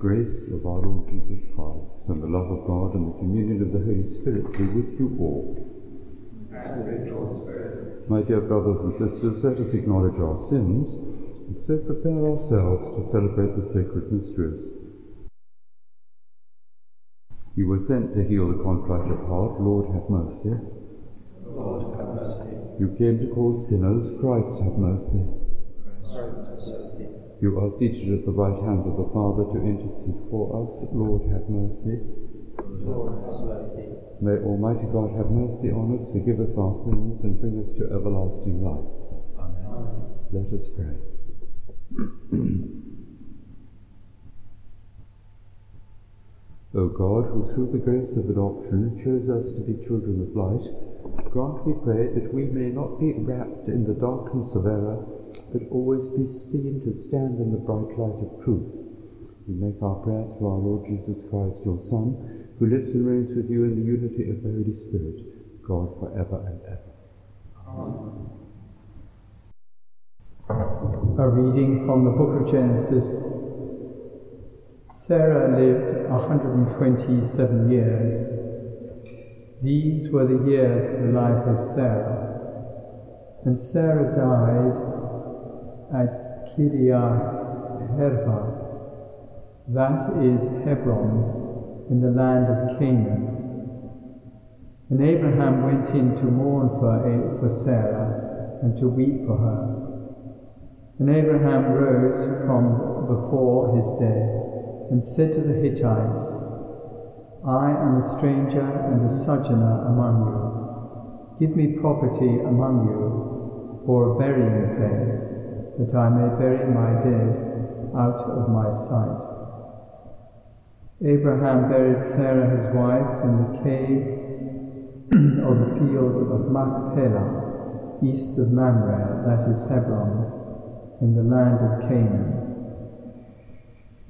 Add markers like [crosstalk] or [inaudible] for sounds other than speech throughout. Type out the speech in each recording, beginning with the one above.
grace of our Lord Jesus Christ, and the love of God, and the communion of the Holy Spirit be with you all. My dear brothers and sisters, let us acknowledge our sins, and so prepare ourselves to celebrate the sacred mysteries. You were sent to heal the contrite of heart. Lord, have mercy. Lord, have mercy. You came to call sinners. Christ, have mercy. Christ, have mercy. You are seated at the right hand of the Father to intercede for us. Lord, have mercy. Lord, have mercy. May Almighty God have mercy on us, forgive us our sins, and bring us to everlasting life. Amen. Let us pray. [clears throat] O God, who through the grace of adoption chose us to be children of light, grant, we pray, that we may not be wrapped in the darkness of error, but always be seen to stand in the bright light of truth. We make our prayer through our Lord Jesus Christ, your Son, who lives and reigns with you in the unity of the Holy Spirit, God for ever and ever. Amen. A reading from the book of Genesis. Sarah lived 127 years. These were the years of the life of Sarah. And Sarah died at Kiriath-arba, that is Hebron, in the land of Canaan. And Abraham went in to mourn for, for Sarah and to weep for her. And Abraham rose from before his dead and said to the Hittites, I am a stranger and a sojourner among you. Give me property among you for a burying place, that I may bury my dead out of my sight. Abraham buried Sarah his wife in the cave [clears throat] of the field of Machpelah, east of Mamre, that is Hebron, in the land of Canaan.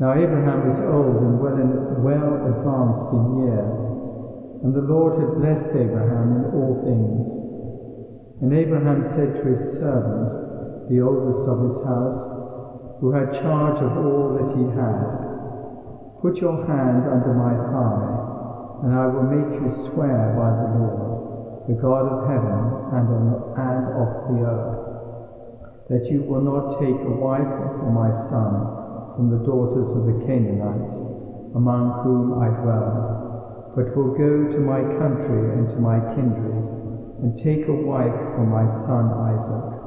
Now Abraham was old and well, in, well advanced in years, and the Lord had blessed Abraham in all things. And Abraham said to his servant, the oldest of his house, who had charge of all that he had, Put your hand under my thigh, and I will make you swear by the Lord, the God of heaven and, of the earth, that you will not take a wife for my son from the daughters of the Canaanites, among whom I dwell, but will go to my country and to my kindred, and take a wife for my son Isaac.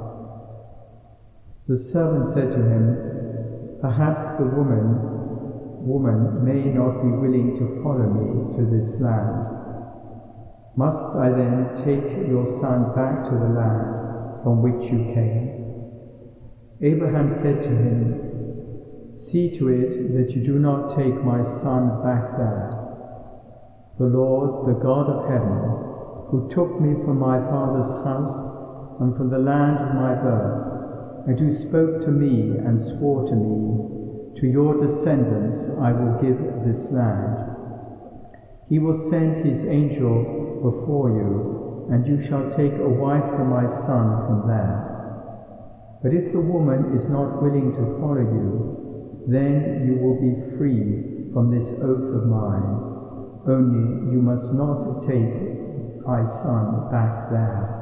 The servant said to him, Perhaps the woman woman may not be willing to follow me to this land. Must I then take your son back to the land from which you came? Abraham said to him, See to it that you do not take my son back there. The Lord, the God of heaven, who took me from my father's house and from the land of my birth, and who spoke to me and swore to me, to your descendants I will give this land. He will send his angel before you, and you shall take a wife for my son from there. But if the woman is not willing to follow you, then you will be free from this oath of mine. Only you must not take my son back there.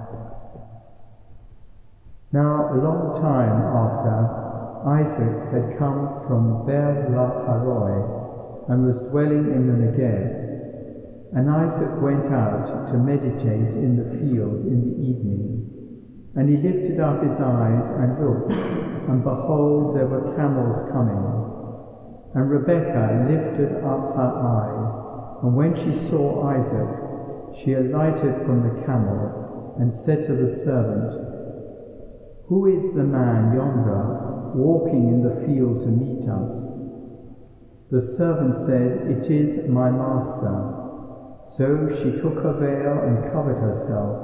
Now, a long time after, Isaac had come from Beer Lahai and was dwelling in the Negev. And Isaac went out to meditate in the field in the evening. And he lifted up his eyes and looked, and behold, there were camels coming. And Rebekah lifted up her eyes, and when she saw Isaac, she alighted from the camel and said to the servant, Who is the man yonder walking in the field to meet us? The servant said, It is my master. So she took her veil and covered herself,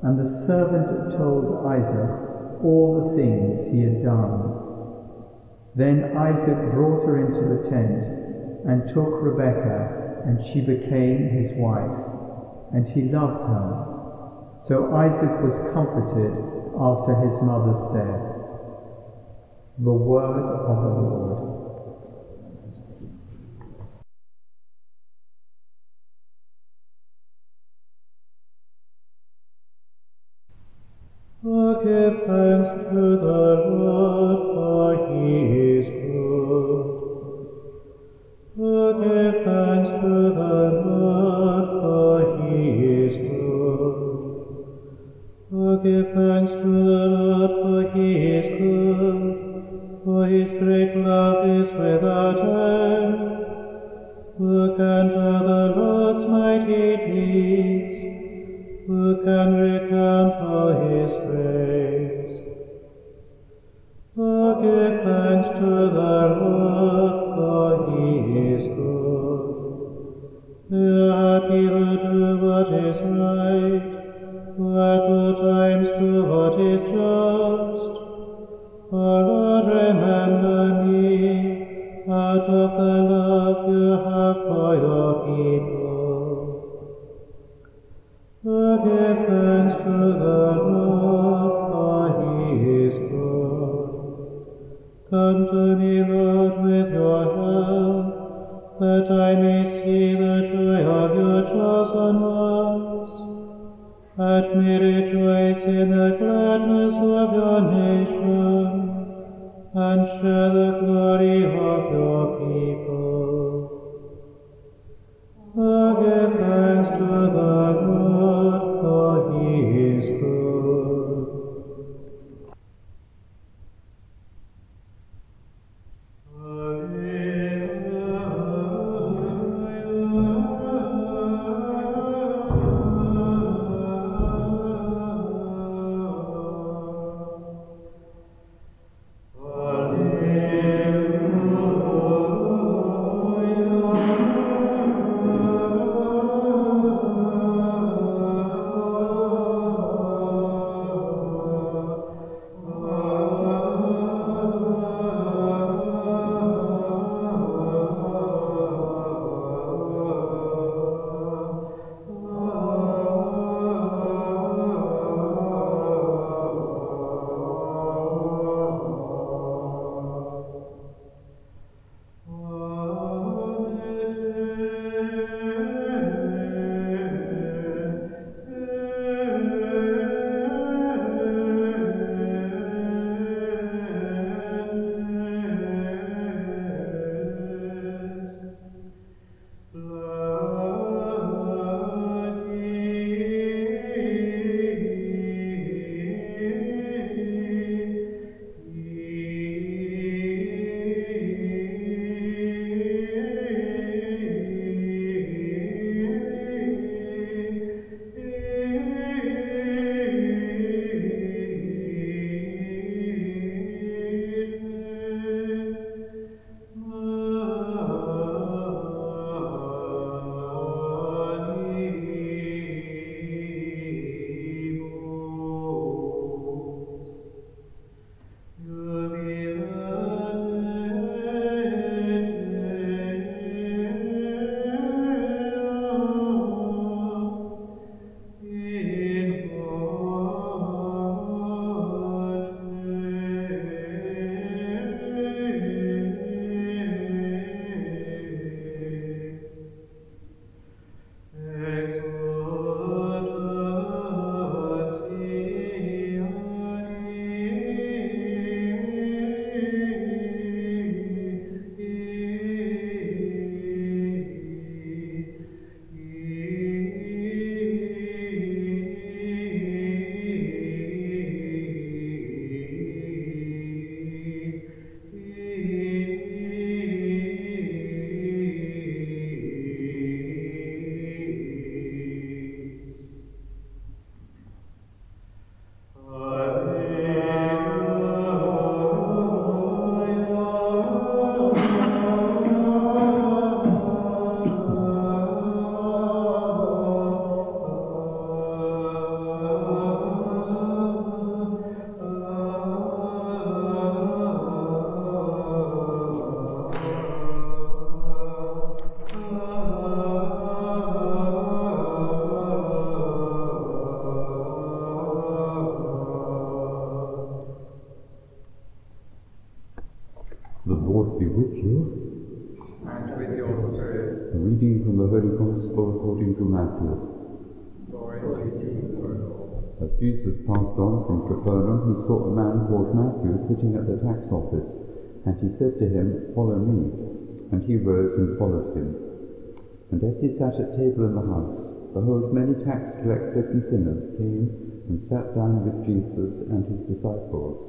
and the servant told Isaac all the things he had done. Then Isaac brought her into the tent and took Rebekah, and she became his wife, and he loved her. So Isaac was comforted after his mother's death. The word of the Lord. Give thanks to the Lord, for he is give thanks to the Lord, for he is good, for his great love is without end. Who can tell the Lord's mighty deeds? Who can recount all his praise? Oh, give thanks to the Lord, for he is good. They are happy who do what is right, at all times do what is just. O Lord, remember me out of the love you have for your people. Oh, give thanks to the Lord, for he is good. Come to me, Lord, with your help, that I may see the joy of your chosen ones, and me rejoice in the gladness of your nation, and share the glory of Jesus passed on from Capernaum, he saw a man called Matthew sitting at the tax office, and he said to him, Follow me. And he rose and followed him. And as he sat at table in the house, behold, many tax collectors and sinners came and sat down with Jesus and his disciples.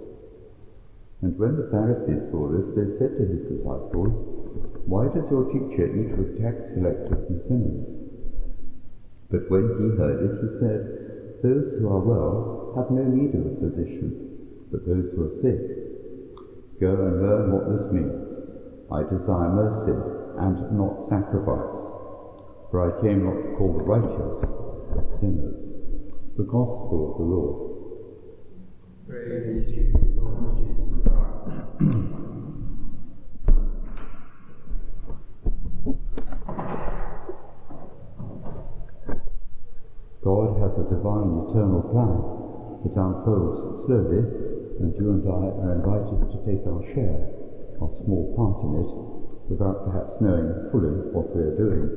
And when the Pharisees saw this, they said to his disciples, Why does your teacher eat with tax collectors and sinners? But when he heard it, he said, Those who are well have no need of a physician, but those who are sick. Go and learn what this means. I desire mercy and not sacrifice. For I came not to call the righteous, but sinners. The Gospel of the Lord. Praise you, Lord Jesus Christ. [clears throat] God has a divine eternal plan. It unfolds slowly, and you and I are invited to take our share, our small part in it, without perhaps knowing fully what we are doing.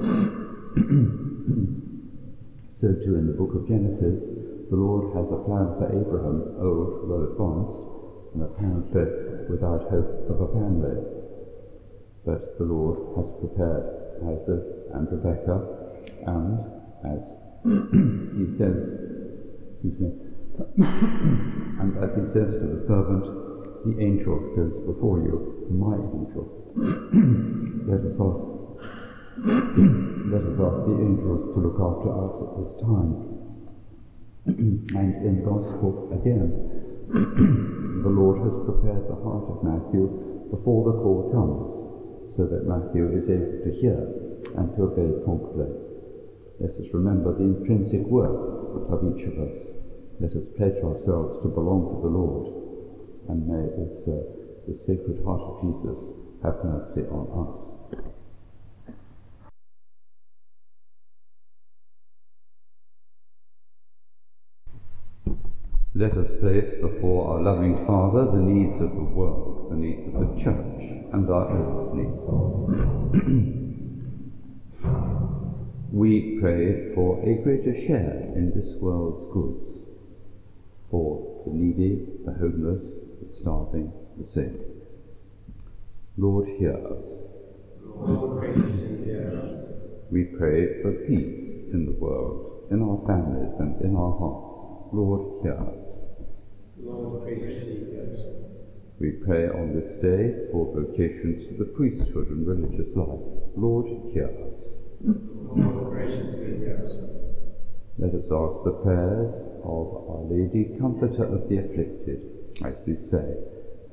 [clears throat] so too in the book of Genesis, the Lord has a plan for Abraham, old, well advanced, and apparently without hope of a family. But the Lord has prepared Isaac and Rebekah, and as he says, excuse me, and as he says to the servant, the angel goes before you, my angel. let us ask, let us ask the angels to look after us at this time. and in Gospel again, the Lord has prepared the heart of Matthew before the call comes, so that Matthew is able to hear and to obey promptly. Let us remember the intrinsic worth of each of us. Let us pledge ourselves to belong to the Lord. And may uh, the Sacred Heart of Jesus have mercy on us. Let us place before our loving Father the needs of the world, the needs of the church, and our own needs. [clears throat] we pray for a greater share in this world's goods, for the needy, the homeless, the starving, the sick. Lord, hear us. Lord, hear us. We pray for peace in the world, in our families, and in our hearts. Lord, hear us. Lord, hear us. We pray on this day for vocations to the priesthood and religious life. Lord, hear us. Let us ask the prayers of Our Lady, Comforter of the afflicted, as we say,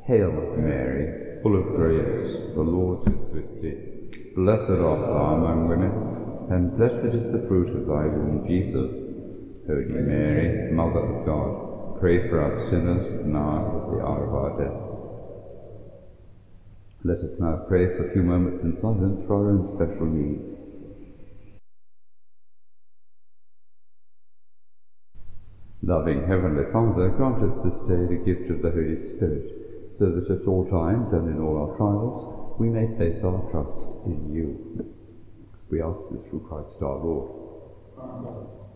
Hail Mary, full of grace, the Lord is with thee. Blessed art thou among women, and blessed is the fruit of thy womb, Jesus. Holy Mary, Mother of God, pray for us sinners now and at the hour of our death. Let us now pray for a few moments in silence for our own special needs. Loving Heavenly Father, grant us this day the gift of the Holy Spirit, so that at all times and in all our trials we may place our trust in you. We ask this through Christ our Lord. Yes,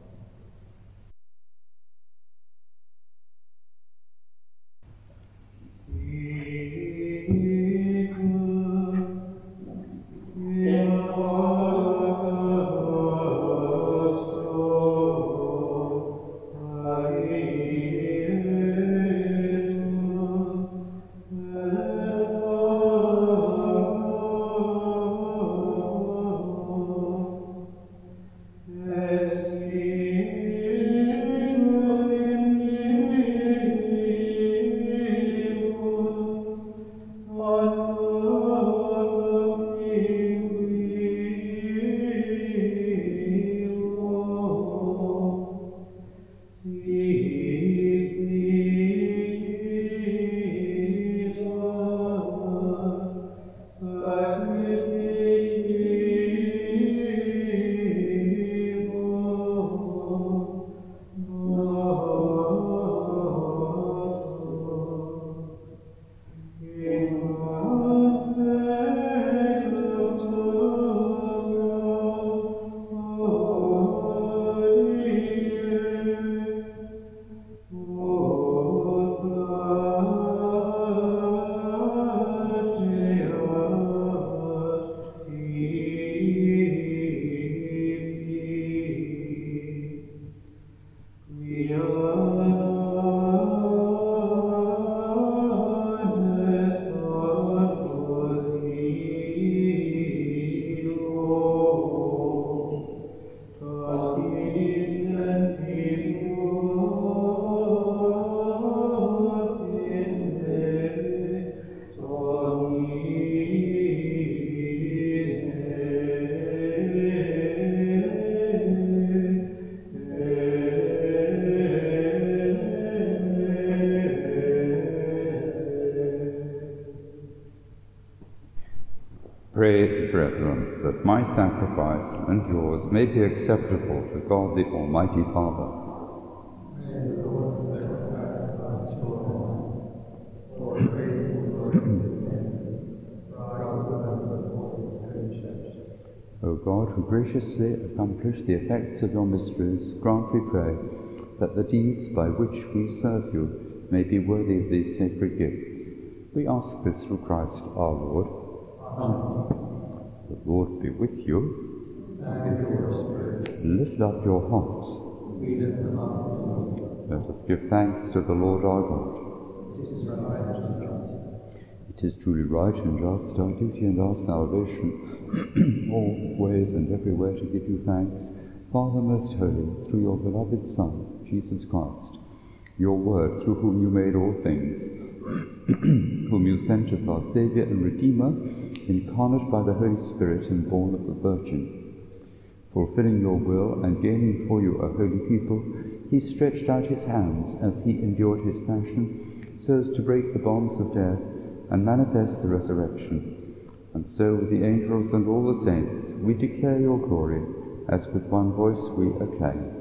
sacrifice and yours may be acceptable to God the Almighty Father. [clears throat] O God, who graciously accomplish the effects of your mysteries, grant, we pray, that the deeds by which we serve you may be worthy of these sacred gifts. We ask this through Christ our Lord. Amen. The Lord be with you. Lift up your hearts. Let us give thanks to the Lord our God. It is truly right and just, our duty and our salvation, [clears throat] always and everywhere to give you thanks, Father most holy, through your beloved Son, Jesus Christ, your Word, through whom you made all things, [clears throat] whom you sent as our Saviour and Redeemer, incarnate by the Holy Spirit and born of the Virgin. Fulfilling your will and gaining for you a holy people, he stretched out his hands as he endured his passion, so as to break the bonds of death and manifest the resurrection. And so, with the angels and all the saints, we declare your glory, as with one voice we acclaim.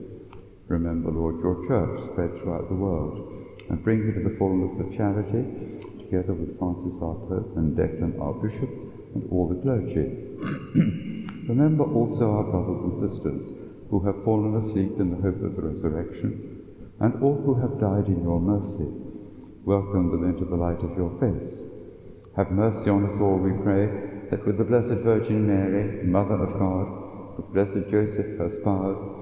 Remember, Lord, your church spread throughout the world, and bring her to the fullness of charity, together with Francis our Pope and Declan our Bishop, and all the clergy. [clears throat] Remember also our brothers and sisters who have fallen asleep in the hope of the resurrection, and all who have died in your mercy. Welcome them into the light of your face. Have mercy on us all, we pray, that with the Blessed Virgin Mary, Mother of God, with blessed Joseph, her spouse,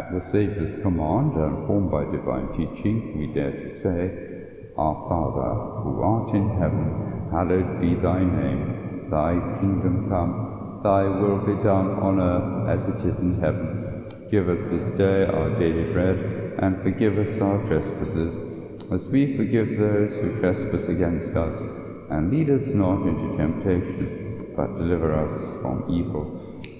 At the Saviour's command and formed by divine teaching, we dare to say, Our Father, who art in heaven, hallowed be thy name. Thy kingdom come, thy will be done on earth as it is in heaven. Give us this day our daily bread, and forgive us our trespasses, as we forgive those who trespass against us. And lead us not into temptation, but deliver us from evil.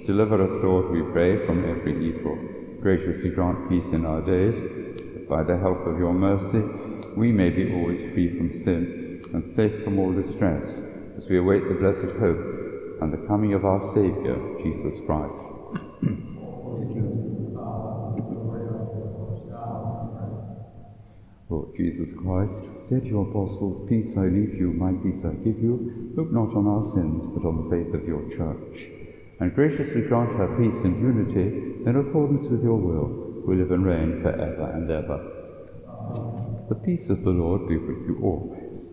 Deliver us, Lord, we pray, from every evil graciously grant peace in our days, that by the help of your mercy we may be always free from sin and safe from all distress, as we await the blessed hope and the coming of our Saviour, Jesus Christ. Lord Jesus Christ, said to your apostles, Peace I leave you, my peace I give you, look not on our sins, but on the faith of your church and graciously grant her peace and unity in accordance with your will, who live and reign for ever and ever. The peace of the Lord be with you always.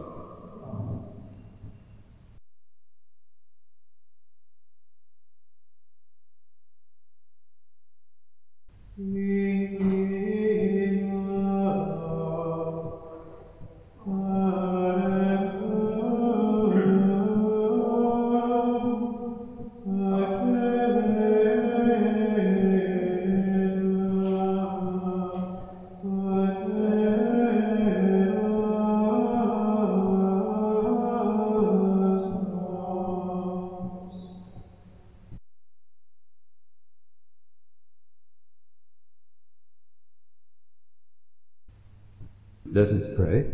Let us pray.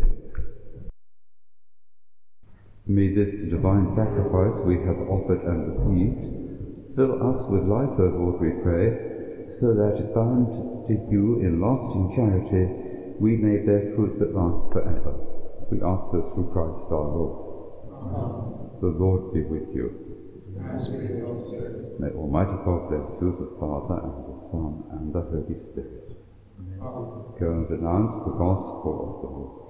May this divine sacrifice we have offered and received fill us with life, O Lord, we pray, so that, bound to you in lasting charity, we may bear fruit that lasts forever. We ask this through Christ our Lord. Amen. The Lord be with you. May Almighty God bless you, the Father, and the Son, and the Holy Spirit. Go and announce the gospel of the Lord.